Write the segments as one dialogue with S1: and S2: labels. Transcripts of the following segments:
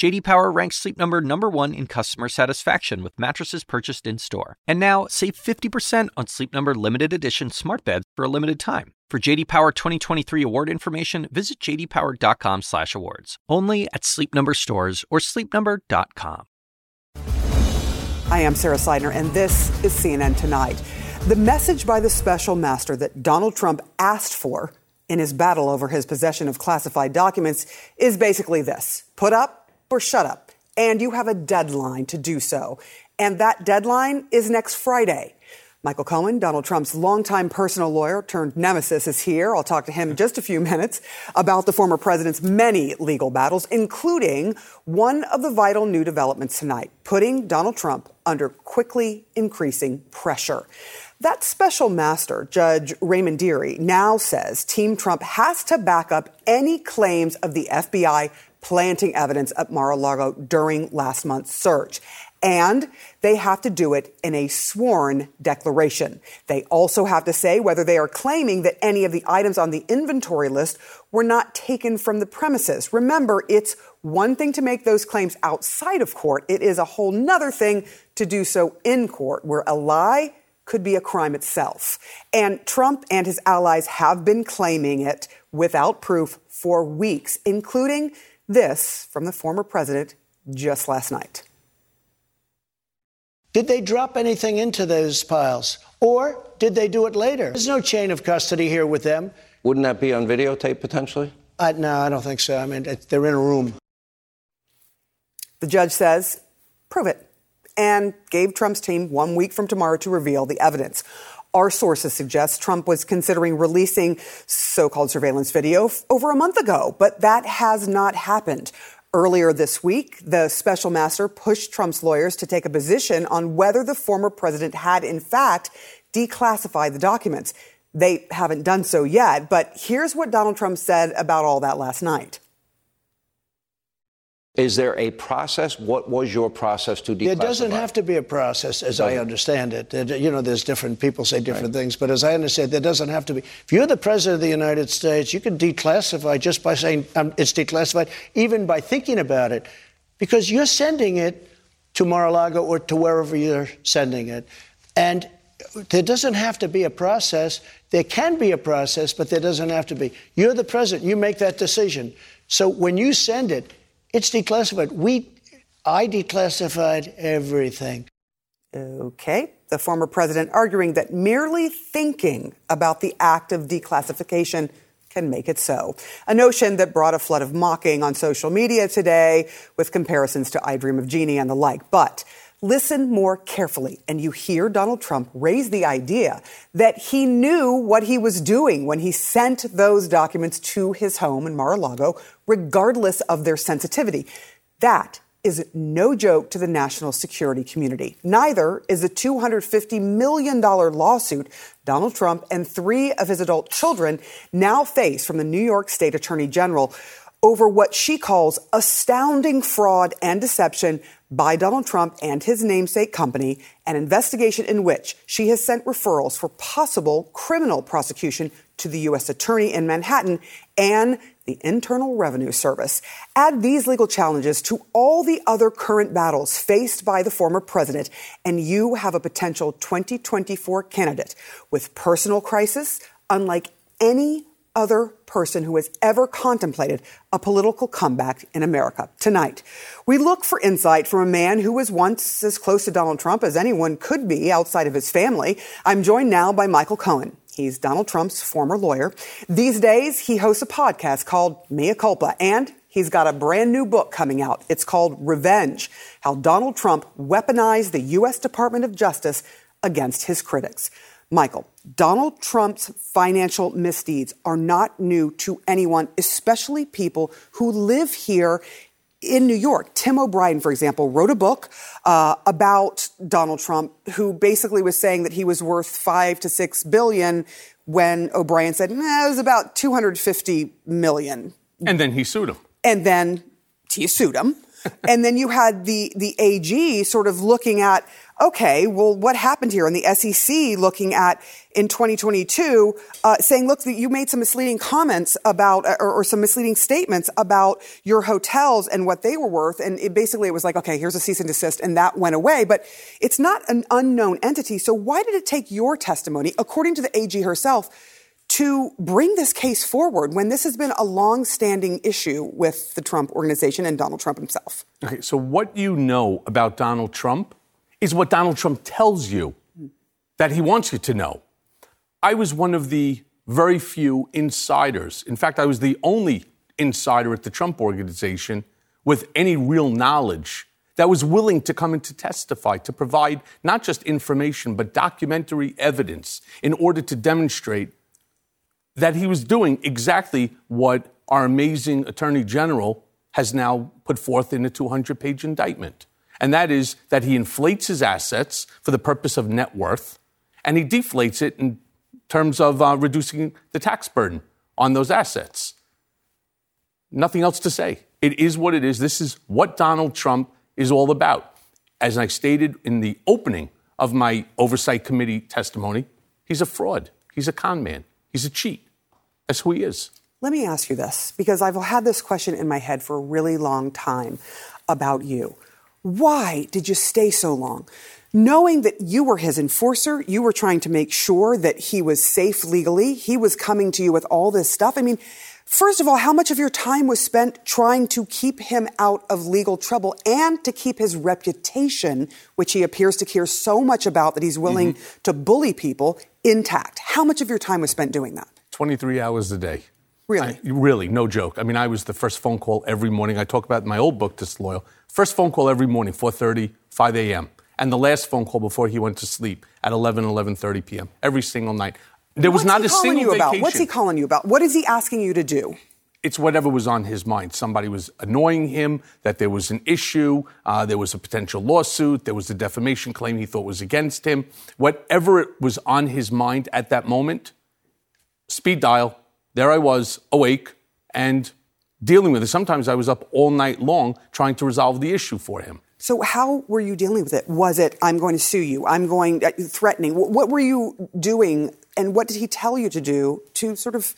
S1: JD Power ranks Sleep Number number 1 in customer satisfaction with mattresses purchased in-store. And now, save 50% on Sleep Number limited edition smart beds for a limited time. For JD Power 2023 award information, visit jdpower.com/awards. Only at Sleep Number stores or sleepnumber.com.
S2: I am Sara Sidner and this is CNN tonight. The message by the special master that Donald Trump asked for in his battle over his possession of classified documents is basically this. Put up or shut up. And you have a deadline to do so. And that deadline is next Friday. Michael Cohen, Donald Trump's longtime personal lawyer turned nemesis, is here. I'll talk to him in just a few minutes about the former president's many legal battles, including one of the vital new developments tonight, putting Donald Trump under quickly increasing pressure. That special master, Judge Raymond Dearie, now says Team Trump has to back up any claims of the FBI planting evidence at Mar-a-Lago during last month's search. And they have to do it in a sworn declaration. They also have to say whether they are claiming that any of the items on the inventory list were not taken from the premises. Remember, it's one thing to make those claims outside of court. It is a whole nother thing to do so in court, where a lie could be a crime itself. And Trump and his allies have been claiming it without proof for weeks, including this from the former president just last night.
S3: Did they drop anything into those piles? Or did they do it later? There's no chain of custody here with them.
S4: Wouldn't that be on videotape potentially?
S3: Uh, no, I don't think so. I mean, they're in a room.
S2: The judge says, prove it, and gave Trump's team one week from tomorrow to reveal the evidence. Our sources suggest Trump was considering releasing so called surveillance video f- over a month ago, but that has not happened. Earlier this week, the special master pushed Trump's lawyers to take a position on whether the former president had, in fact, declassified the documents. They haven't done so yet, but here's what Donald Trump said about all that last night.
S4: Is there a process? What was your process to declassify?
S3: There doesn't have to be a process, as I understand it. You know, there's different people say different right. things, but as I understand, it, there doesn't have to be. If you're the president of the United States, you can declassify just by saying um, it's declassified, even by thinking about it, because you're sending it to Mar-a-Lago or to wherever you're sending it, and there doesn't have to be a process. There can be a process, but there doesn't have to be. You're the president. You make that decision. So when you send it, it's declassified. We, I declassified everything.
S2: Okay. The former president arguing that merely thinking about the act of declassification can make it so. A notion that brought a flood of mocking on social media today with comparisons to I Dream of Jeannie and the like. But listen more carefully and you hear Donald Trump raise the idea that he knew what he was doing when he sent those documents to his home in Mar-a-Lago, regardless of their sensitivity. That is no joke to the national security community. Neither is a $250 million lawsuit Donald Trump and three of his adult children now face from the New York State Attorney General over what she calls astounding fraud and deception by Donald Trump and his namesake company, an investigation in which she has sent referrals for possible criminal prosecution to the U.S. Attorney in Manhattan and the Internal Revenue Service. Add these legal challenges to all the other current battles faced by the former president, and you have a potential 2024 candidate with personal crisis unlike any other person who has ever contemplated a political comeback in America. Tonight, we look for insight from a man who was once as close to Donald Trump as anyone could be outside of his family. I'm joined now by Michael Cohen. He's Donald Trump's former lawyer. These days, he hosts a podcast called Mea Culpa, and he's got a brand new book coming out. It's called Revenge How Donald Trump Weaponized the U.S. Department of Justice Against His Critics. Michael, Donald Trump's financial misdeeds are not new to anyone, especially people who live here in New York. Tim O'Brien, for example, wrote a book uh, about Donald Trump, who basically was saying that he was worth five to six billion when O'Brien said, nah, it was about 250 million.
S5: And then he sued him.
S2: And then he sued him. and then you had the, the AG sort of looking at, okay, well, what happened here? And the SEC looking at in 2022, uh, saying, look, you made some misleading comments about, uh, or, or, some misleading statements about your hotels and what they were worth. And it basically it was like, okay, here's a cease and desist, and that went away. But it's not an unknown entity. So why did it take your testimony, according to the AG herself, to bring this case forward when this has been a long-standing issue with the Trump organization and Donald Trump himself.
S5: Okay, so what you know about Donald Trump is what Donald Trump tells you that he wants you to know. I was one of the very few insiders. In fact, I was the only insider at the Trump organization with any real knowledge that was willing to come in to testify, to provide not just information, but documentary evidence in order to demonstrate that he was doing exactly what our amazing Attorney General has now put forth in a 200 page indictment. And that is that he inflates his assets for the purpose of net worth, and he deflates it in terms of uh, reducing the tax burden on those assets. Nothing else to say. It is what it is. This is what Donald Trump is all about. As I stated in the opening of my oversight committee testimony, he's a fraud. He's a con man. He's a cheat. That's who he is.
S2: Let me ask you this, because I've had this question in my head for a really long time about you. Why did you stay so long? Knowing that you were his enforcer, you were trying to make sure that he was safe legally, he was coming to you with all this stuff. I mean, first of all, how much of your time was spent trying to keep him out of legal trouble and to keep his reputation, which he appears to care so much about that he's willing mm-hmm. to bully people, intact? How much of your time was spent doing that?
S5: 23 hours a day.
S2: Really?
S5: I, really, no joke. I mean, I was the first phone call every morning. I talk about in my old book, Disloyal. First phone call every morning, 4.30, 5 a.m. And the last phone call before he went to sleep at 11, 11.30 p.m. Every single night. There was
S2: What's
S5: not a single
S2: you
S5: vacation.
S2: About? What's he calling you about? What is he asking you to do?
S5: It's whatever was on his mind. Somebody was annoying him, that there was an issue, uh, there was a potential lawsuit, there was a defamation claim he thought was against him. Whatever it was on his mind at that moment, speed dial, there I was, awake and dealing with it. Sometimes I was up all night long trying to resolve the issue for him.
S2: So, how were you dealing with it? Was it, I'm going to sue you, I'm going, uh, threatening? What were you doing, and what did he tell you to do to sort of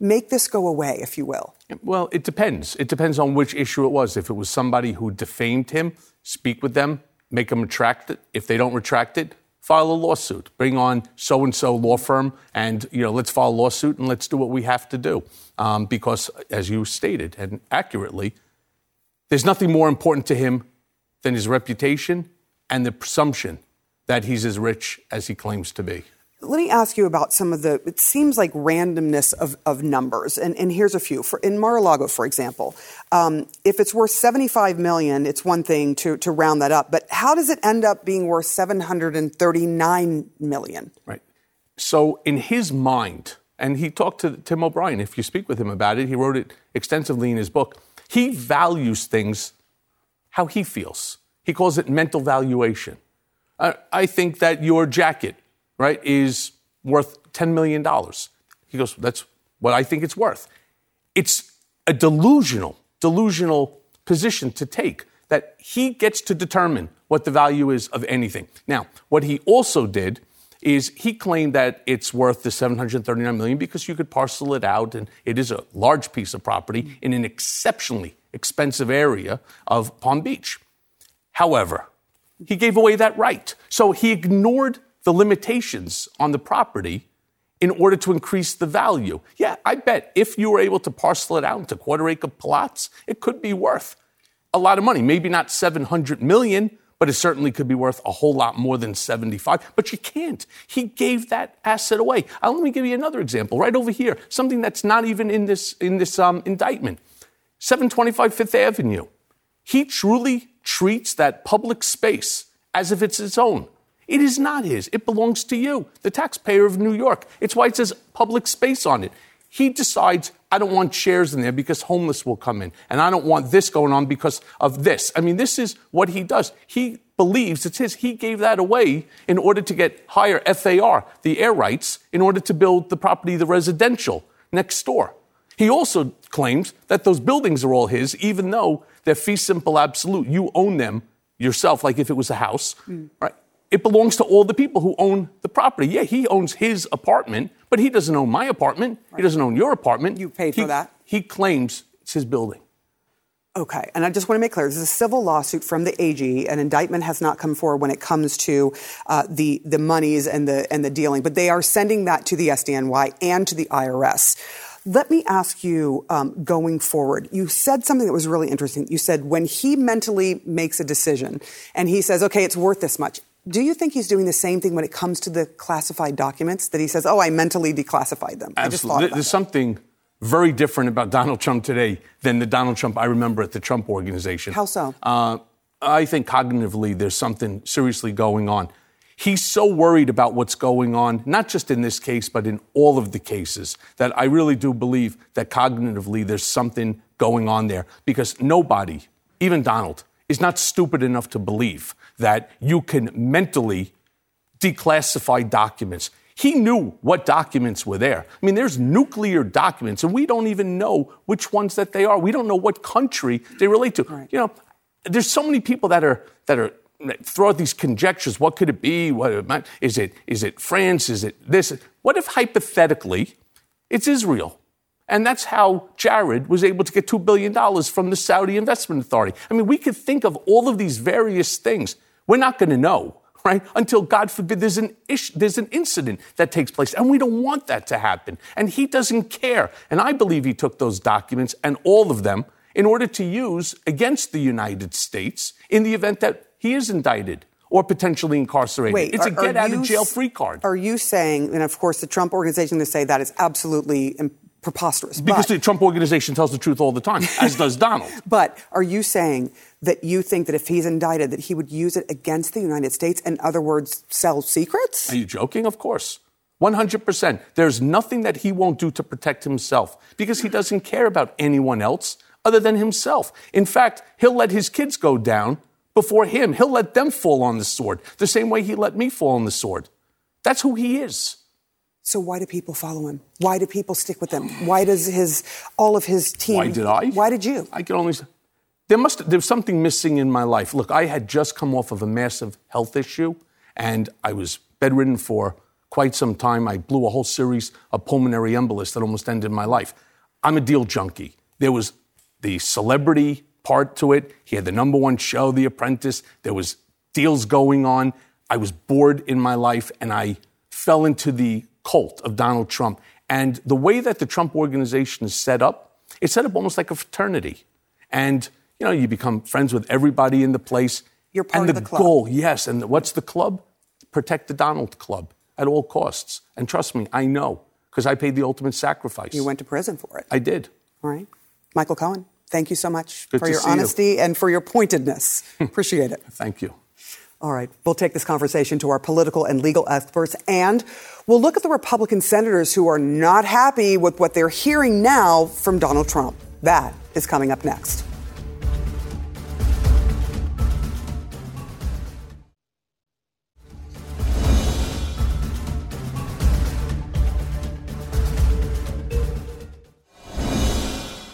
S2: make this go away, if you will?
S5: Well, it depends. It depends on which issue it was. If it was somebody who defamed him, speak with them, make them retract it. If they don't retract it, file a lawsuit. Bring on so and so law firm, and you know, let's file a lawsuit and let's do what we have to do. Um, because, as you stated and accurately, there's nothing more important to him than his reputation and the presumption that he's as rich as he claims to be.
S2: Let me ask you about some of the, it seems like randomness of, of numbers. And, and here's a few. For, in Mar-a-Lago, for example, um, if it's worth 75 million, it's one thing to, to round that up. But how does it end up being worth 739 million?
S5: Right. So in his mind, and he talked to Tim O'Brien, if you speak with him about it, he wrote it extensively in his book. He values things how he feels. He calls it mental valuation. Uh, I think that your jacket right, is worth $10 million. He goes, that's what I think it's worth. It's a delusional, delusional position to take that he gets to determine what the value is of anything. Now, what he also did is he claimed that it's worth the 739 million because you could parcel it out and it is a large piece of property in an exceptionally expensive area of Palm Beach. However, he gave away that right. So he ignored the limitations on the property in order to increase the value. Yeah, I bet if you were able to parcel it out into quarter acre plots, it could be worth a lot of money. Maybe not 700 million, but it certainly could be worth a whole lot more than 75. But you can't. He gave that asset away. Uh, let me give you another example right over here, something that's not even in this, in this um, indictment 725 Fifth Avenue. He truly treats that public space as if it's his own. It is not his. It belongs to you, the taxpayer of New York. It's why it says public space on it. He decides, I don't want chairs in there because homeless will come in. And I don't want this going on because of this. I mean, this is what he does. He believes it's his. He gave that away in order to get higher FAR, the air rights, in order to build the property, the residential next door. He also claims that those buildings are all his, even though they're fee simple absolute. You own them yourself, like if it was a house, mm. right? It belongs to all the people who own the property. Yeah, he owns his apartment, but he doesn't own my apartment. Right. He doesn't own your apartment.
S2: You paid
S5: he,
S2: for that.
S5: He claims it's his building.
S2: Okay, and I just want to make clear: this is a civil lawsuit from the AG. An indictment has not come forward when it comes to uh, the the monies and the and the dealing, but they are sending that to the SDNY and to the IRS. Let me ask you, um, going forward, you said something that was really interesting. You said when he mentally makes a decision and he says, "Okay, it's worth this much." Do you think he's doing the same thing when it comes to the classified documents? That he says, "Oh, I mentally declassified them."
S5: Absolutely. There's that. There's something very different about Donald Trump today than the Donald Trump I remember at the Trump organization.
S2: How so? Uh,
S5: I think cognitively there's something seriously going on. He's so worried about what's going on, not just in this case, but in all of the cases, that I really do believe that cognitively there's something going on there because nobody, even Donald, is not stupid enough to believe that you can mentally declassify documents. He knew what documents were there. I mean, there's nuclear documents, and we don't even know which ones that they are. We don't know what country they relate to. Right. You know, there's so many people that are that are throw out these conjectures. What could it be? What is it? Is it France? Is it this? What if hypothetically it's Israel? And that's how Jared was able to get $2 billion from the Saudi Investment Authority. I mean, we could think of all of these various things. We're not going to know right? Until God forbid there's an issue, there's an incident that takes place, and we don't want that to happen. And he doesn't care. And I believe he took those documents and all of them in order to use against the United States in the event that he is indicted or potentially incarcerated.
S2: Wait,
S5: it's
S2: are,
S5: a get out of jail free card.
S2: Are you saying, and of course the Trump organization to say that is absolutely preposterous.
S5: Because but, the Trump organization tells the truth all the time, as does Donald.
S2: But are you saying that you think that if he's indicted, that he would use it against the United States? In other words, sell secrets?
S5: Are you joking? Of course. 100%. There's nothing that he won't do to protect himself because he doesn't care about anyone else other than himself. In fact, he'll let his kids go down before him. He'll let them fall on the sword the same way he let me fall on the sword. That's who he is.
S2: So why do people follow him? Why do people stick with him? Why does his all of his team?
S5: Why did I?
S2: Why did you?
S5: I can only. Say. There must there's something missing in my life. Look, I had just come off of a massive health issue, and I was bedridden for quite some time. I blew a whole series of pulmonary embolus that almost ended my life. I'm a deal junkie. There was the celebrity part to it. He had the number one show, The Apprentice. There was deals going on. I was bored in my life, and I fell into the cult of Donald Trump. And the way that the Trump organization is set up, it's set up almost like a fraternity. And, you know, you become friends with everybody in the place.
S2: You're part
S5: and
S2: of the, the
S5: club. goal, yes. And what's the club? Protect the Donald Club at all costs. And trust me, I know, because I paid the ultimate sacrifice.
S2: You went to prison for it.
S5: I did.
S2: All right. Michael Cohen, thank you so much
S5: Good
S2: for your honesty
S5: you.
S2: and for your pointedness. Appreciate it.
S5: Thank you.
S2: All right, we'll take this conversation to our political and legal experts, and we'll look at the Republican senators who are not happy with what they're hearing now from Donald Trump. That is coming up next.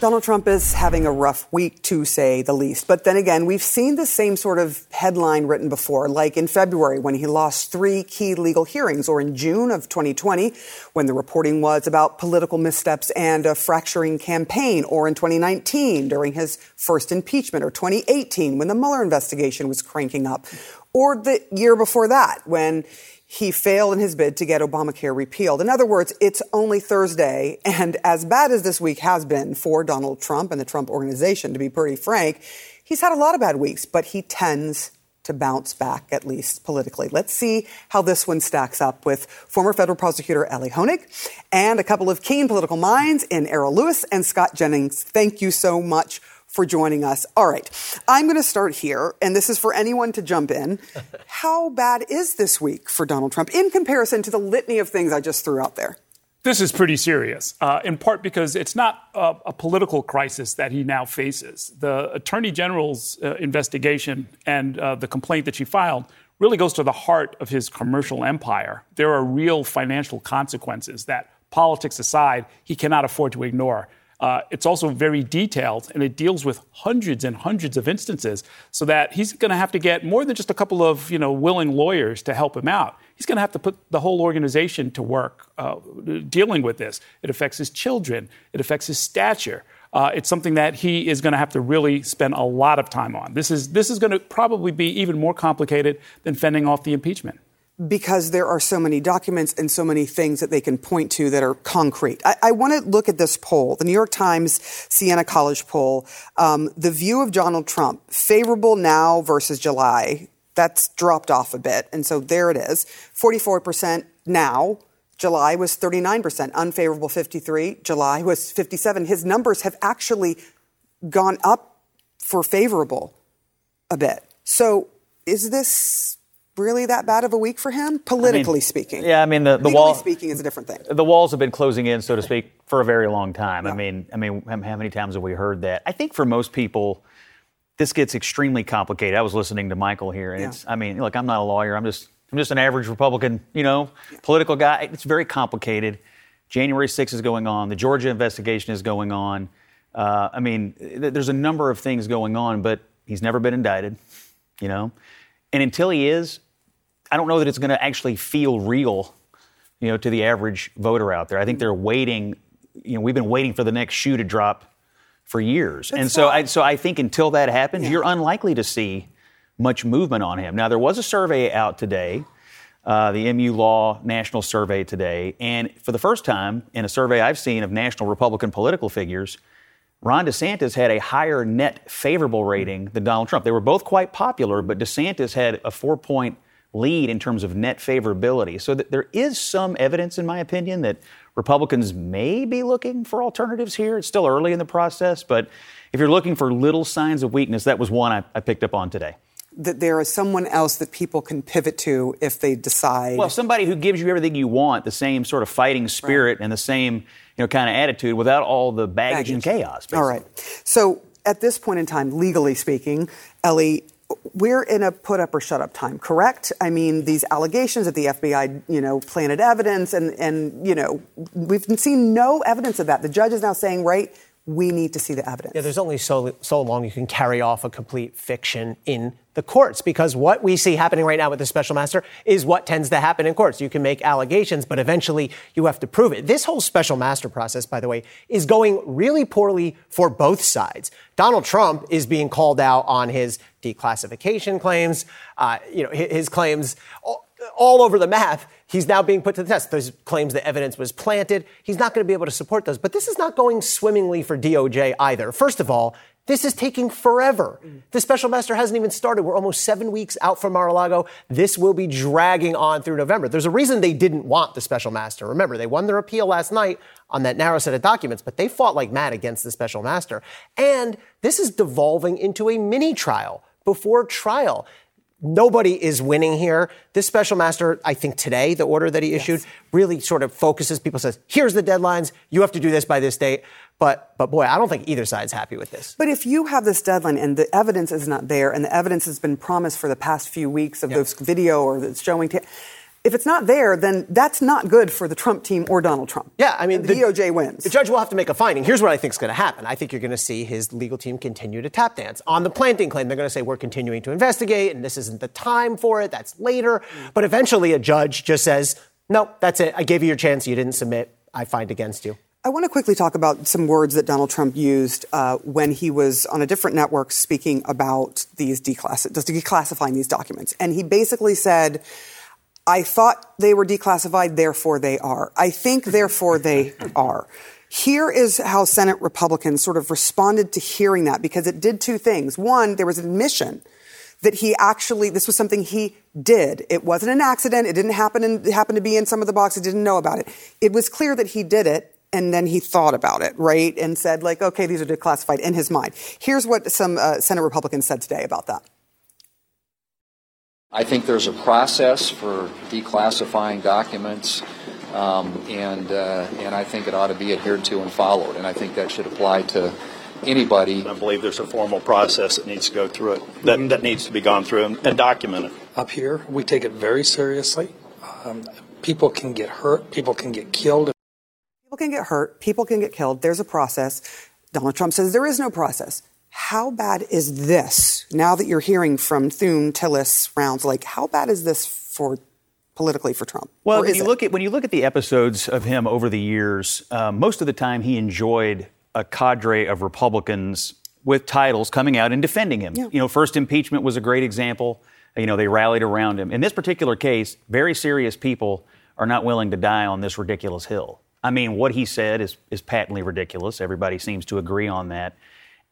S2: Donald Trump is having a rough week, to say the least. But then again, we've seen the same sort of headline written before, like in February when he lost three key legal hearings, or in June of 2020 when the reporting was about political missteps and a fracturing campaign, or in 2019 during his first impeachment, or 2018 when the Mueller investigation was cranking up, or the year before that when he failed in his bid to get Obamacare repealed. In other words, it's only Thursday, and as bad as this week has been for Donald Trump and the Trump organization, to be pretty frank, he's had a lot of bad weeks, but he tends to bounce back, at least politically. Let's see how this one stacks up with former federal prosecutor Elie Honig and a couple of keen political minds in Errol Louis and Scott Jennings. Thank you so much for joining us. All right, I'm going to start here, and this is for anyone to jump in. How bad is this week for Donald Trump in comparison to the litany of things I just threw out there?
S6: This is pretty serious, uh, in part because it's not a, a, political crisis that he now faces. The Attorney General's uh, investigation and uh, the complaint that she filed really goes to the heart of his commercial empire. There are real financial consequences that, politics aside, he cannot afford to ignore. Uh, it's also very detailed and it deals with hundreds and hundreds of instances so that he's going to have to get more than just a couple of you know willing lawyers to help him out. He's going to have to put the whole organization to work uh, dealing with this. It affects his children. It affects his stature. Uh, it's something that he is going to have to really spend a lot of time on. This is this is going to probably be even more complicated than fending off the impeachment
S2: because there are so many documents and so many things that they can point to that are concrete. I, I want to look at this poll, the New York Times Siena College poll. Um, the view of Donald Trump, favorable now versus July, that's dropped off a bit. And so there it is 44% now. July was 39%, unfavorable 53. July was 57. His numbers have actually gone up for favorable a bit. So is this really that bad of a week for him, politically I mean, speaking?
S7: Yeah, I mean the, the wall
S2: speaking is a different thing.
S7: The walls have been closing in, so to speak, for a very long time. Yeah. I mean, I mean, how many times have we heard that? I think for most people, this gets extremely complicated. I was listening to Michael here, and yeah. it's. I mean, look, I'm not a lawyer. I'm just I'm just an average Republican, you know, yeah. political guy. It's very complicated. January 6th is going on. The Georgia investigation is going on. Uh, I mean, th- there's a number of things going on, but he's never been indicted, you know. And until he is, I don't know that it's going to actually feel real, you know, to the average voter out there. I think they're waiting. You know, we've been waiting for the next shoe to drop for years, and so I, so I think until that happens, yeah. you're unlikely to see much movement on him. Now, there was a survey out today. Uh, the MU Law National Survey today. And for the first time in a survey I've seen of national Republican political figures, Ron DeSantis had a higher net favorable rating than Donald Trump. They were both quite popular, but DeSantis had a four point lead in terms of net favorability. So that there is some evidence, in my opinion, that Republicans may be looking for alternatives here. It's still early in the process, but if you're looking for little signs of weakness, that was one I, I picked up on today
S2: that there is someone else that people can pivot to if they decide.
S7: Well, somebody who gives you everything you want, the same sort of fighting spirit right. and the same you know kind of attitude without all the baggage, baggage. and chaos. Basically.
S2: All right. So at this point in time, legally speaking, Elie. We're in a put up or shut up time, correct? I mean, these allegations that the FBI, you know, planted evidence, and, and you know, we've seen no evidence of that. The judge is now saying, right, we need to see the evidence.
S8: Yeah, there's only so so long you can carry off a complete fiction in the courts because what we see happening right now with the special master is what tends to happen in courts. You can make allegations, but eventually you have to prove it. This whole special master process, by the way, is going really poorly for both sides. Donald Trump is being called out on his declassification claims, uh, you know, his claims all over the map. He's now being put to the test. There's claims that evidence was planted. He's not going to be able to support those. But this is not going swimmingly for DOJ either. First of all, this is taking forever. The special master hasn't even started. We're almost seven weeks out from Mar-a-Lago. This will be dragging on through November. There's a reason they didn't want the special master. Remember, they won their appeal last night on that narrow set of documents, but they fought like mad against the special master. And this is devolving into a mini trial before trial. Nobody is winning here. This special master, I think today, the order that he issued yes. really sort of focuses people, says, here's the deadlines. You have to do this by this date. But, but boy, I don't think either side's happy with this.
S2: But if you have this deadline and the evidence is not there and the evidence has been promised for the past few weeks of yeah. this video or the showing, t- if it's not there, then that's not good for the Trump team or Donald Trump.
S8: Yeah, I mean,
S2: the, the, DOJ wins.
S8: The judge will have to make a finding. Here's what I think is going to happen. I think you're going to see his legal team continue to tap dance on the planting claim. They're going to say we're continuing to investigate, and this isn't the time for it. That's later. But eventually, a judge just says, "No, that's it. I gave you your chance. You didn't submit. I find against you."
S2: I want to quickly talk about some words that Donald Trump used uh, when he was on a different network speaking about these declass- declassifying these documents, and he basically said I thought they were declassified, therefore they are. I think, therefore they are. Here is how Senate Republicans sort of responded to hearing that because it did two things. One, there was an admission that he actually, this was something he did. It wasn't an accident. It didn't happen and it happened to be in some of the boxes. Didn't know about it. It was clear that he did it. And then he thought about it, right? And said, like, okay, these are declassified in his mind. Here's what some uh, Senate Republicans said today about that.
S9: I think there's a process for declassifying documents, um, and uh, and I think it ought to be adhered to and followed, and I think that should apply to anybody.
S10: I believe there's a formal process that needs to go through it, that, that needs to be gone through and, and documented.
S11: Up here, we take it very seriously. Um, people can get hurt, people can get killed
S2: People can get hurt, people can get killed. There's a process. Donald Trump says there is no process. How bad is this? Now that you're hearing from Thune, Tillis, Rounds, like how bad is this for politically for Trump?
S7: Well, when you it? look at when you look at the episodes of him over the years, um, most of the time he enjoyed a cadre of Republicans with titles coming out and defending him. Yeah. You know, first impeachment was a great example. You know, they rallied around him. In this particular case, very serious people are not willing to die on this ridiculous hill. I mean, what he said is, is patently ridiculous. Everybody seems to agree on that.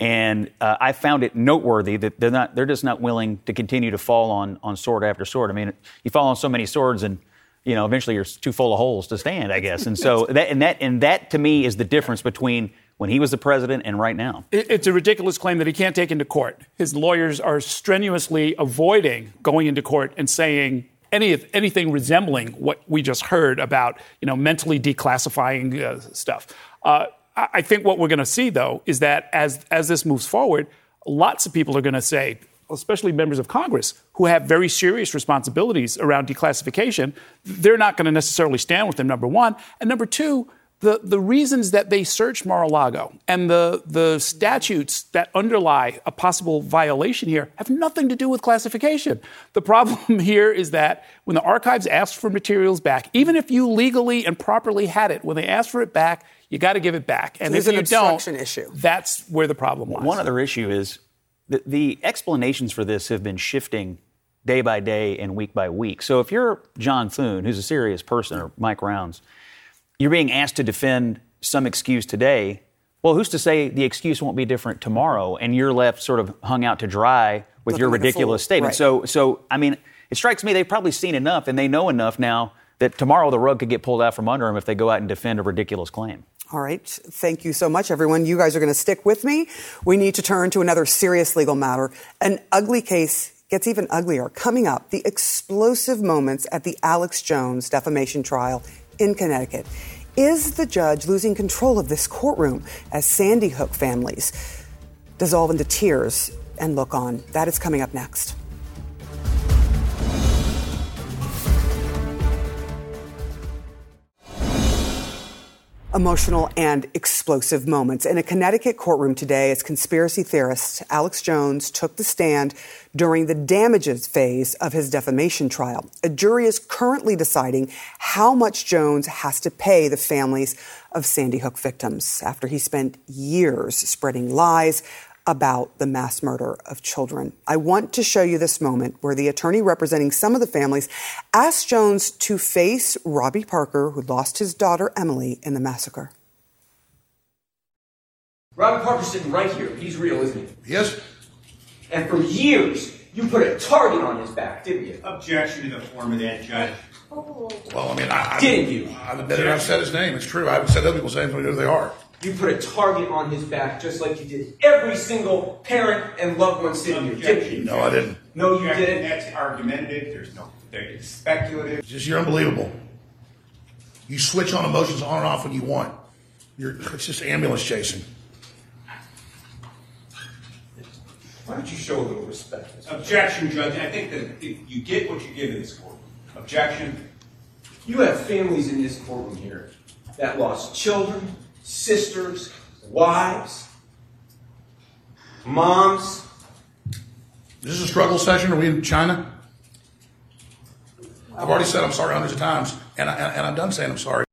S7: And uh, I found it noteworthy that they're not they're just not willing to continue to fall on on sword after sword. I mean, you fall on so many swords and you know eventually you're too full of holes to stand, I guess. And so that and that and that to me is the difference between when he was the president and right now.
S6: It's a ridiculous claim that he can't take into court. His lawyers are strenuously avoiding going into court and saying any anything resembling what we just heard about, you know, mentally declassifying uh, stuff. Uh, I think what we're going to see, though, is that as as this moves forward, lots of people are going to say, especially members of Congress who have very serious responsibilities around declassification, they're not going to necessarily stand with them. Number one, and number two the, the reasons that they searched Mar-a-Lago and the, the statutes that underlie a possible violation here have nothing to do with classification. The problem here is that when the archives asked for materials back, even if you legally and properly had it, when they ask for it back, you got to give it back.
S2: And so if
S6: an
S2: you don't, issue.
S6: that's where the problem lies.
S7: One other issue is the, the explanations for this have been shifting day by day and week by week. So if you're John Thune, who's a serious person, or Mike Rounds, you're being asked to defend some excuse today. Well, who's to say the excuse won't be different tomorrow and you're left sort of hung out to dry with Looking your like ridiculous statement? Right. So, so, I mean, it strikes me they've probably seen enough and they know enough now that tomorrow the rug could get pulled out from under them if they go out and defend a ridiculous claim.
S2: All right. Thank you so much, everyone. You guys are going to stick with me. We need to turn to another serious legal matter. An ugly case gets even uglier. Coming up, the explosive moments at the Alex Jones defamation trial in Connecticut. Is the judge losing control of this courtroom as Sandy Hook families dissolve into tears and look on? That is coming up next. Emotional and explosive moments. In a Connecticut courtroom today, as conspiracy theorist Alex Jones took the stand during the damages phase of his defamation trial. A jury is currently deciding how much Jones has to pay the families of Sandy Hook victims after he spent years spreading lies about the mass murder of children. I want to show you this moment where the attorney representing some of the families asked Jones to face Robbie Parker, who lost his daughter Emily in the massacre.
S11: Robbie Parker's sitting right here. He's real, isn't
S12: he? Yes.
S11: And for years, you put a target on his back, didn't you?
S12: Objection to the form of that, Judge. Oh. Well, I mean, I,
S11: didn't you?
S12: I've admitted I've said his name. It's true. I haven't said other people's names, but who they are.
S11: You put a target on his back just like you did every single parent and loved one sitting here, didn't you?
S12: No, I didn't.
S11: No, you didn't.
S12: That's argumentative. There's no, it's speculative. Just, you're unbelievable. You switch on emotions on and off when you want. You're, it's just ambulance chasing.
S11: Why don't you show a little respect?
S12: Objection, Judge. I think that you get what you give in this court. Objection.
S11: You have families in this courtroom here that lost children, sisters, wives, moms.
S12: This is this a struggle session? Are we in China? I've already said I'm sorry hundreds of times, and, I, and I'm done saying I'm sorry.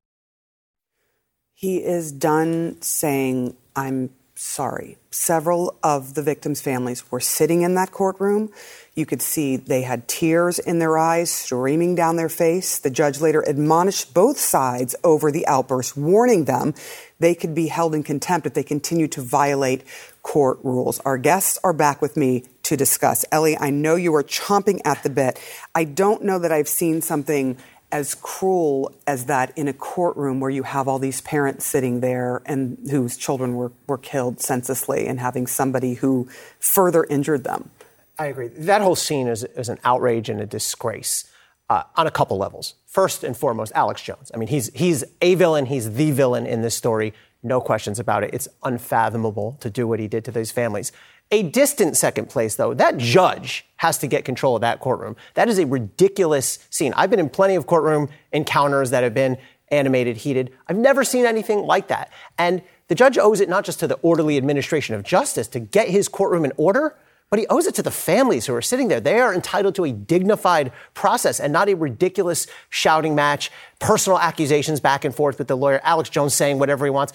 S2: He is done saying, I'm sorry. Several of the victims' families were sitting in that courtroom. You could see they had tears in their eyes streaming down their face. The judge later admonished both sides over the outburst, warning them they could be held in contempt if they continue to violate court rules. Our guests are back with me to discuss. Elie, I know you are chomping at the bit. I don't know that I've seen something as cruel as that in a courtroom where you have all these parents sitting there and whose children were, were killed senselessly and having somebody who further injured them.
S8: I agree. That whole scene is, is an outrage and a disgrace uh, on a couple levels. First and foremost, Alex Jones. I mean, he's, he's a villain, he's the villain in this story. No questions about it. It's unfathomable to do what he did to those families. A distant second place, though, that judge has to get control of that courtroom. That is a ridiculous scene. I've been in plenty of courtroom encounters that have been animated, heated. I've never seen anything like that. And the judge owes it not just to the orderly administration of justice to get his courtroom in order, but he owes it to the families who are sitting there. They are entitled to a dignified process and not a ridiculous shouting match, personal accusations back and forth with the lawyer, Alex Jones saying whatever he wants.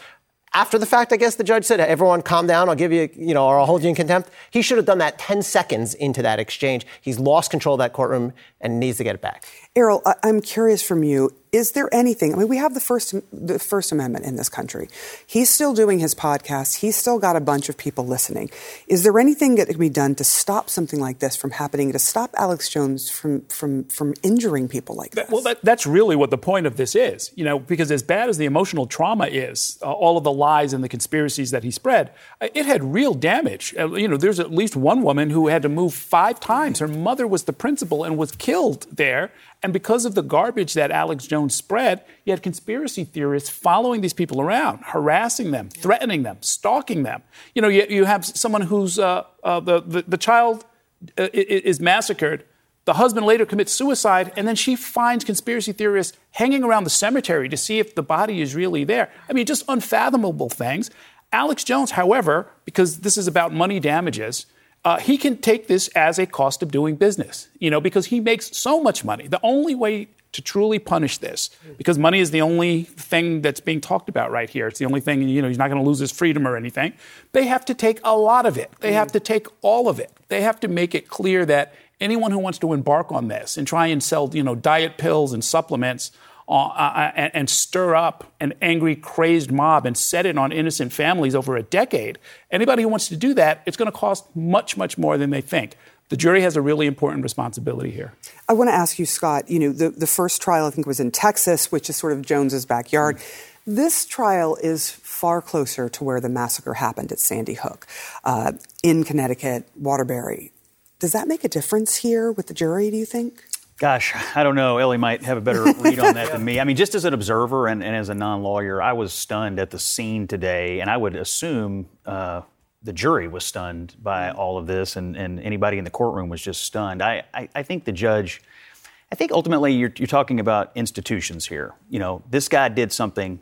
S8: After the fact, I guess the judge said, everyone calm down, I'll give you, you know, or I'll hold you in contempt. He should have done that 10 seconds into that exchange. He's lost control of that courtroom and needs to get it back.
S2: Errol, I'm curious from you is there anything? I mean, we have the first the First Amendment in this country. He's still doing his podcast. He's still got a bunch of people listening. Is there anything that can be done to stop something like this from happening? To stop Alex Jones from from from injuring people like this?
S6: Well, that, that's really what the point of this is. You know, because as bad as the emotional trauma is, uh, all of the lies and the conspiracies that he spread, uh, it had real damage. Uh, you know, there's at least one woman who had to move five times. Her mother was the principal and was killed there. And because of the garbage that Alex Jones spread, you had conspiracy theorists following these people around, harassing them, threatening them, stalking them. You know, you, you have someone who's uh, uh, the, the, the, child uh, is massacred. The husband later commits suicide, and then she finds conspiracy theorists hanging around the cemetery to see if the body is really there. I mean, just unfathomable things. Alex Jones, however, because this is about money damages, uh, he can take this as a cost of doing business, you know, because he makes so much money. The only way to truly punish this, because money is the only thing that's being talked about right here. It's the only thing, you know, he's not going to lose his freedom or anything. They have to take a lot of it. They have to take all of it. They have to make it clear that anyone who wants to embark on this and try and sell, you know, diet pills and supplements uh, uh, and, and, stir up an angry, crazed mob and set it on innocent families over a decade. Anybody who wants to do that, it's going to cost much, much more than they think. The jury has a really important responsibility here.
S2: I want to ask you, Scott. You know, the, the first trial I think was in Texas, which is sort of Jones's backyard. Mm-hmm. This trial is far closer to where the massacre happened at Sandy Hook, uh, in Connecticut, Waterbury. Does that make a difference here with the jury? Do you think?
S7: Gosh, I don't know. Elie might have a better read on that than me. I mean, just as an observer and, and as a non lawyer, I was stunned at the scene today, and I would assume uh, the jury was stunned by all of this, and, and anybody in the courtroom was just stunned. I, I, I think the judge, I think ultimately you're, you're talking about institutions here. You know, this guy did something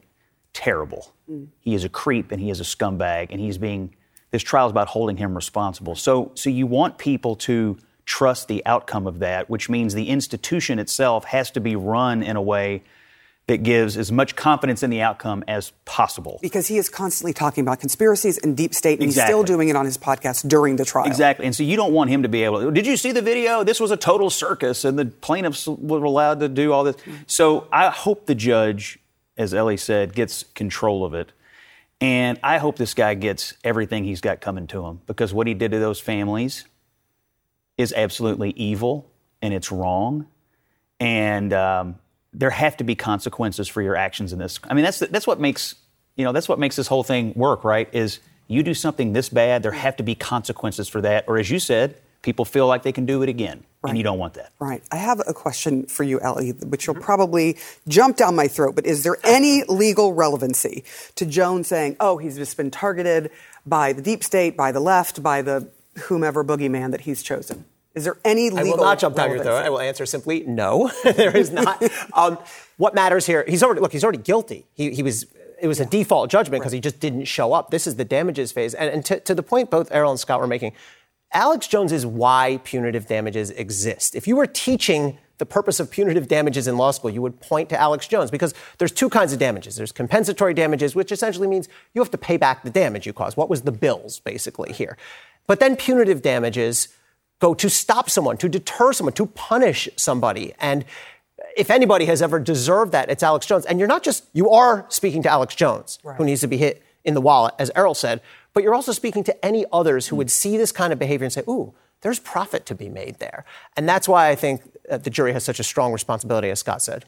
S7: terrible. Mm. He is a creep and he is a scumbag, and he's being, this trial is about holding him responsible. So, so you want people to, trust the outcome of that, which means the institution itself has to be run in a way that gives as much confidence in the outcome as possible.
S2: Because he is constantly talking about conspiracies and deep state, and exactly. he's still doing it on his podcast during the trial.
S7: Exactly. And so you don't want him to be able to, did you see the video? This was a total circus, and the plaintiffs were allowed to do all this. So I hope the judge, as Elie said, gets control of it. And I hope this guy gets everything he's got coming to him because what he did to those families is absolutely evil and it's wrong. And um, there have to be consequences for your actions in this. I mean, that's, that's what makes, you know, that's what makes this whole thing work, right? Is you do something this bad, there have to be consequences for that. Or as you said, people feel like they can do it again. Right. And you don't want that.
S2: Right. I have a question for you, Elie, which will probably jump down my throat, but is there any legal relevancy to Jones saying, oh, he's just been targeted by the deep state, by the left, by the whomever boogeyman that he's chosen? Is there any legal?
S8: I will not jump down your throat. I will answer simply no. there is not. Um, what matters here? He's already look. He's already guilty. He, he was. It was yeah. a default judgment because right. he just didn't show up. This is the damages phase. And, and to, to the point both Errol and Scott were making, Alex Jones is why punitive damages exist. If you were teaching the purpose of punitive damages in law school, you would point to Alex Jones because there's two kinds of damages. There's compensatory damages, which essentially means you have to pay back the damage you caused. What was the bills, basically, here? But then punitive damages go to stop someone, to deter someone, to punish somebody. And if anybody has ever deserved that, it's Alex Jones. And you're not just, you are speaking to Alex Jones, right. who needs to be hit in the wallet, as Errol said, but you're also speaking to any others who would see this kind of behavior and say, ooh, there's profit to be made there. And that's why I think uh, the jury has such a strong responsibility, as Scott said.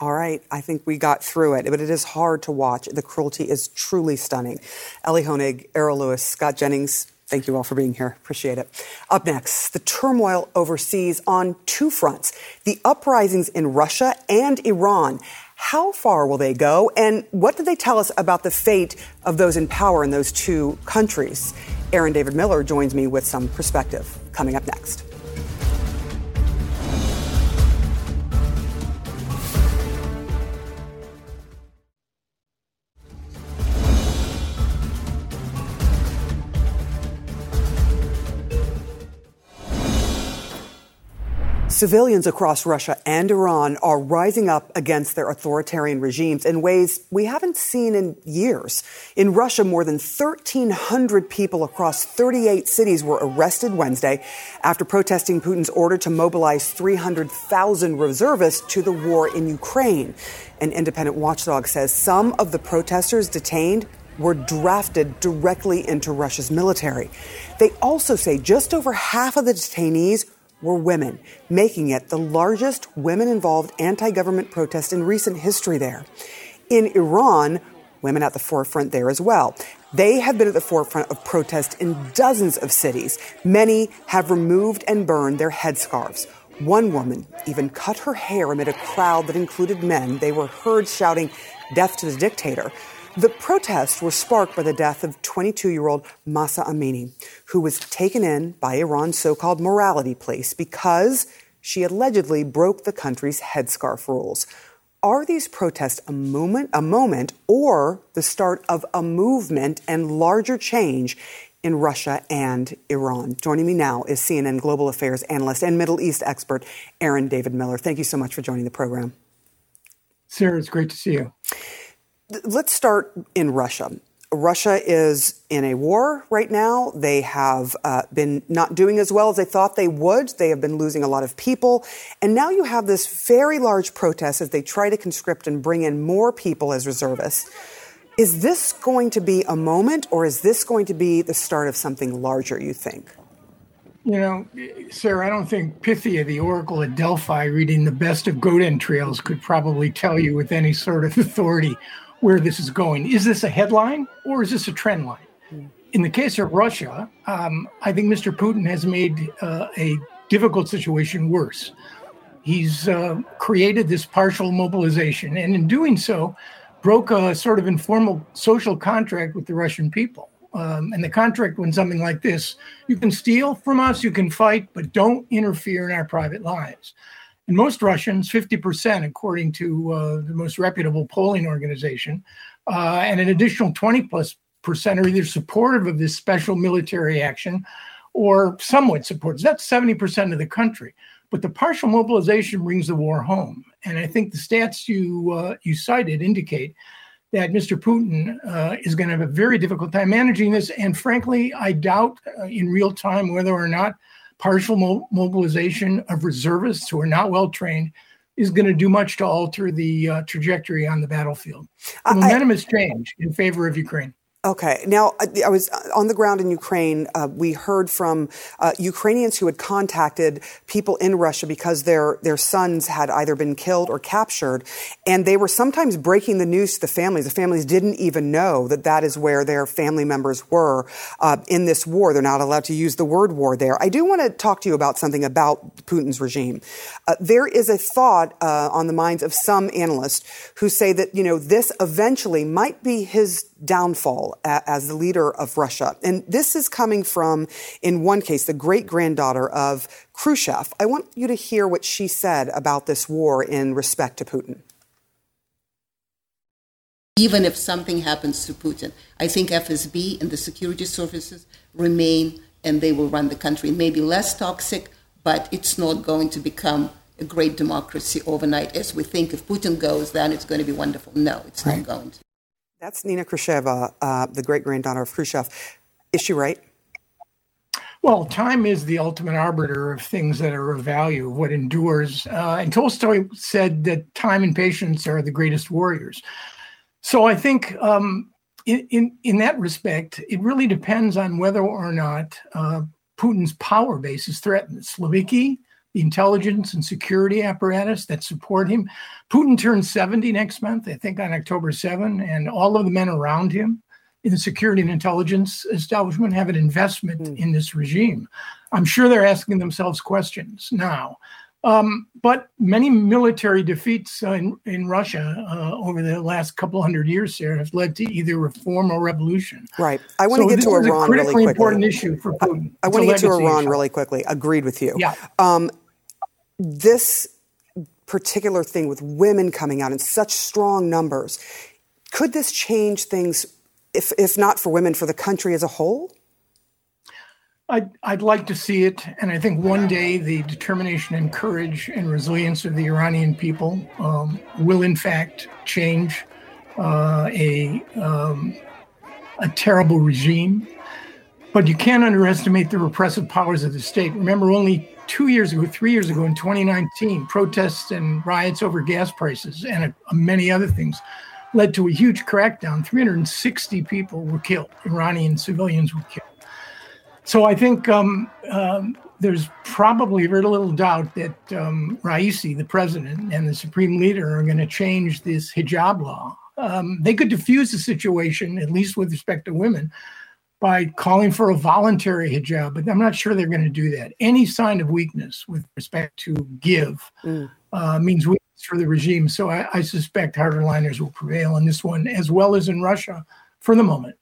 S2: All right, I think we got through it, but it is hard to watch. The cruelty is truly stunning. Elie Honig, Errol Louis, Scott Jennings, Thank you all for being here. Appreciate it. Up next, the turmoil overseas on two fronts the uprisings in Russia and Iran. How far will they go? And what do they tell us about the fate of those in power in those two countries? Aaron David Miller joins me with some perspective coming up next. Civilians across Russia and Iran are rising up against their authoritarian regimes in ways we haven't seen in years. In Russia, more than 1,300 people across 38 cities were arrested Wednesday after protesting Putin's order to mobilize 300,000 reservists to the war in Ukraine. An independent watchdog says some of the protesters detained were drafted directly into Russia's military. They also say just over half of the detainees were women, making it the largest women involved anti government protest in recent history there. In Iran, women at the forefront there as well. They have been at the forefront of protest in dozens of cities. Many have removed and burned their headscarves. One woman even cut her hair amid a crowd that included men. They were heard shouting, Death to the dictator. The protests were sparked by the death of 22 year old Mahsa Amini, who was taken in by Iran's so called morality police because she allegedly broke the country's headscarf rules. Are these protests a moment, a moment or the start of a movement and larger change in Russia and Iran? Joining me now is CNN global affairs analyst and Middle East expert Aaron David Miller. Thank you so much for joining the program.
S13: Sara, it's great to see you.
S2: Let's start in Russia. Russia is in a war right now. They have uh, been not doing as well as they thought they would. They have been losing a lot of people. And now you have this very large protest as they try to conscript and bring in more people as reservists. Is this going to be a moment or is this going to be the start of something larger, you think?
S13: You know, Sara, I don't think Pythia, the oracle at Delphi, reading the best of goat entrails, could probably tell you with any sort of authority where this is going. Is this a headline or is this a trend line? In the case of Russia, um, I think Mr. Putin has made uh, a difficult situation worse. He's uh, created this partial mobilization, and in doing so, broke a sort of informal social contract with the Russian people. Um, and the contract went something like this You can steal from us, you can fight, but don't interfere in our private lives. And most Russians, 50%, according to uh, the most reputable polling organization, uh, and an additional 20 plus percent are either supportive of this special military action or somewhat supportive. That's 70% of the country. But the partial mobilization brings the war home. And I think the stats you, uh, you cited indicate that Mr. Putin uh, is going to have a very difficult time managing this. And frankly, I doubt uh, in real time whether or not partial mo- mobilization of reservists who are not well trained is going to do much to alter the uh, trajectory on the battlefield. The momentum I, has changed in favor of Ukraine.
S2: Okay. Now, I was on the ground in Ukraine. Uh, we heard from uh, Ukrainians who had contacted people in Russia because their their sons had either been killed or captured, and they were sometimes breaking the news to the families. The families didn't even know that that is where their family members were uh, in this war. They're not allowed to use the word war there. I do want to talk to you about something about Putin's regime. Uh, there is a thought uh, on the minds of some analysts who say that you know this eventually might be his downfall as the leader of Russia. And this is coming from, in one case, the great granddaughter of Khrushchev. I want you to hear what she said about this war in respect to Putin.
S14: Even if something happens to Putin, I think FSB and the security services remain and they will run the country. Maybe less toxic, but it's not going to become a great democracy overnight as we think. If Putin goes, then it's going to be wonderful. No, it's right. not going to.
S2: That's Nina Khrushcheva, uh, the great granddaughter of Khrushchev. Is she right?
S13: Well, time is the ultimate arbiter of things that are of value, what endures. Uh, and Tolstoy said that time and patience are the greatest warriors. So I think um, in, in, in that respect, it really depends on whether or not uh, Putin's power base is threatened. Siloviki, the intelligence and security apparatus that support him. Putin turns 70 next month, I think on October 7, and all of the men around him in the security and intelligence establishment have an investment mm. in this regime. I'm sure they're asking themselves questions now. Um, but many military defeats uh, in, in Russia uh, over the last couple hundred years here have led to either reform or revolution.
S2: Right. I want so to get to Iran really quickly.
S13: This is a critically important issue for Putin.
S2: I, I want to get to Iran issue. really quickly. Agreed with you.
S13: Yeah.
S2: Um, this particular thing with women coming out in such strong numbers, could this change things, if, if not for women, for the country as a whole?
S13: I'd, I'd like to see it. And I think one day the determination and courage and resilience of the Iranian people um, will, in fact, change uh, a, um, a terrible regime. But you can't underestimate the repressive powers of the state. Remember, only two years ago, three years ago, in 2019, protests and riots over gas prices and uh, many other things led to a huge crackdown. 360 people were killed, Iranian civilians were killed. So I think um, um, there's probably very little doubt that um, Raisi, the president, and the supreme leader are going to change this hijab law. Um, they could diffuse the situation, at least with respect to women, by calling for a voluntary hijab, but I'm not sure they're going to do that. Any sign of weakness with respect to give mm. uh, means weakness for the regime. So I, I suspect hardliners will prevail in this one, as well as in Russia for the moment.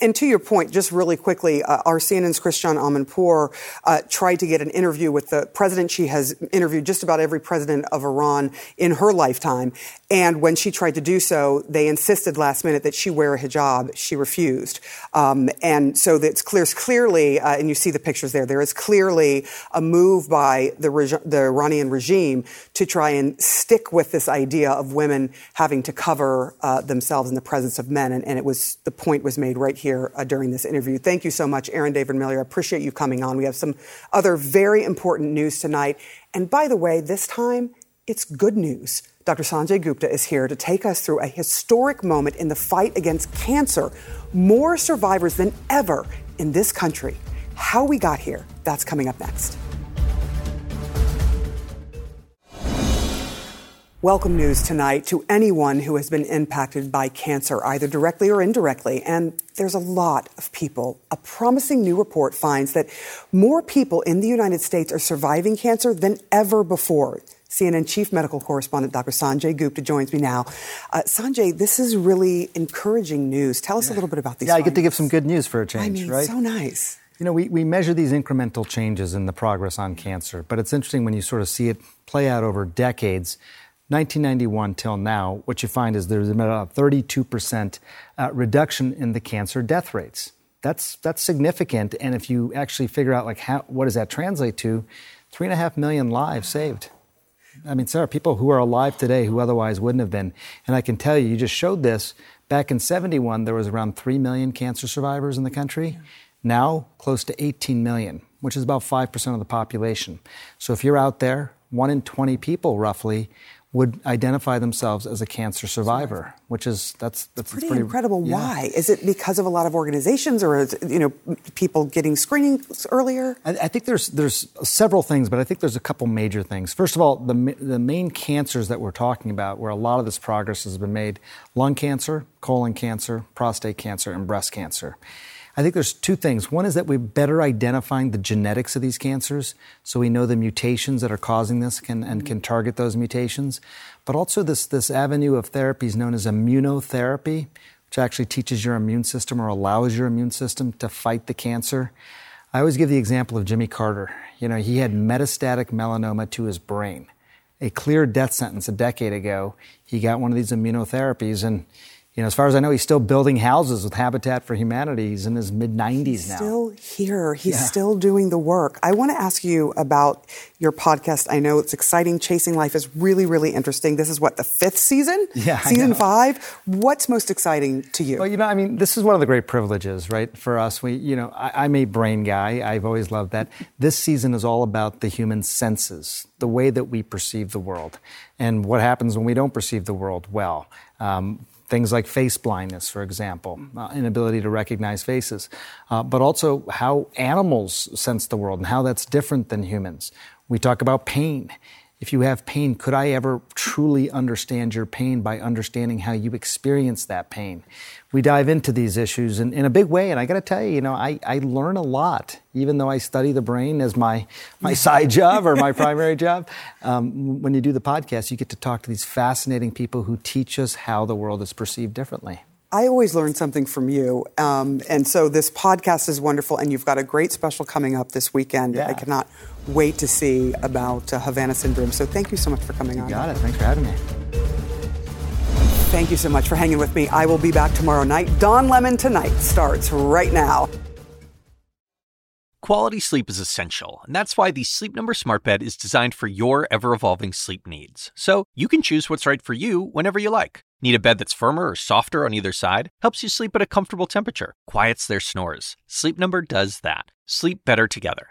S2: And to your point, just really quickly, uh, our CNN's Christiane Amanpour uh, tried to get an interview with the president. She has interviewed just about every president of Iran in her lifetime. And when she tried to do so, they insisted last minute that she wear a hijab. She refused. Um, and so it's clear, clearly, uh, and you see the pictures there, there is clearly a move by the, the Iranian regime to try and stick with this idea of women having to cover uh, themselves in the presence of men. And, and it was, the point was made right right here uh, during this interview. Thank you so much, Aaron David Miller. I appreciate you coming on. We have some other very important news tonight. And by the way, this time it's good news. Dr. Sanjay Gupta is here to take us through a historic moment in the fight against cancer. More survivors than ever in this country. How we got here, that's coming up next. Welcome news tonight to anyone who has been impacted by cancer, either directly or indirectly. And there's a lot of people. A promising new report finds that more people in the United States are surviving cancer than ever before. CNN chief medical correspondent Dr. Sanjay Gupta joins me now. Uh, Sanjay, this is really encouraging news. Tell us yeah. a little bit about these.
S15: Yeah, findings. I get to give some good news for a change,
S2: I mean,
S15: right?
S2: So nice.
S15: You know, we, we measure these incremental changes in the progress on cancer, but it's interesting when you sort of see it play out over decades. 1991 till now, what you find is there's about a 32% uh, reduction in the cancer death rates. That's that's significant, and if you actually figure out like how what does that translate to, three and a half million lives saved. I mean, there are people who are alive today who otherwise wouldn't have been. And I can tell you, you just showed this. Back in 71, there was around 3 million cancer survivors in the country. Now, close to 18 million, which is about 5% of the population. So if you're out there, one in 20 people roughly would identify themselves as a cancer survivor, which is that's that's
S2: pretty,
S15: pretty
S2: incredible.
S15: Yeah.
S2: Why is it because of a lot of organizations, or is you know people getting screenings earlier?
S15: I, I, think there's there's several things, but I think there's a couple major things. First of all, the the main cancers that we're talking about, where a lot of this progress has been made: lung cancer, colon cancer, prostate cancer, and breast cancer. I think there's two things. One is that we're better identifying the genetics of these cancers, so we know the mutations that are causing this can, and can target those mutations. But also this, this avenue of therapy is known as immunotherapy, which actually teaches your immune system or allows your immune system to fight the cancer. I always give the example of Jimmy Carter. You know, he had metastatic melanoma to his brain. A clear death sentence a decade ago. He got one of these immunotherapies and you know, as far as I know, he's still building houses with Habitat for Humanity. He's in his mid 90s now.
S2: Still here. He's yeah. still doing the work. I want to ask you about your podcast. I know it's exciting. Chasing Life is really, really interesting. This is what, the fifth season?
S15: Yeah.
S2: Season five? What's most exciting to you?
S15: Well, you know, I mean, this is one of the great privileges, right, for us. We, you know, I, I'm a brain guy. I've always loved that. This season is all about the human senses, the way that we perceive the world, and what happens when we don't perceive the world well. Um, things like face blindness, for example, uh, inability to recognize faces, uh, but also how animals sense the world and how that's different than humans. We talk about pain if you have pain, could I ever truly understand your pain by understanding how you experience that pain? We dive into these issues in, in a big way, and I got to tell you, you know, I, I learn a lot, even though I study the brain as my, my side job or my primary job. Um, when you do the podcast, you get to talk to these fascinating people who teach us how the world is perceived differently.
S2: I always learn something from you. Um, and so this podcast is wonderful, and you've got a great special coming up this weekend.
S15: Yeah.
S2: I cannot wait to see about uh, Havana Syndrome. So thank you so much for coming
S15: you
S2: on.
S15: Got it. Thanks for having me.
S2: Thank you so much for hanging with me. I will be back tomorrow night. Don Lemon Tonight starts right now.
S1: Quality sleep is essential, and that's why the Sleep Number Smart Bed is designed for your ever evolving sleep needs. So you can choose what's right for you whenever you like. Need a bed that's firmer or softer on either side? Helps you sleep at a comfortable temperature, quiets their snores. Sleep Number does that. Sleep better together.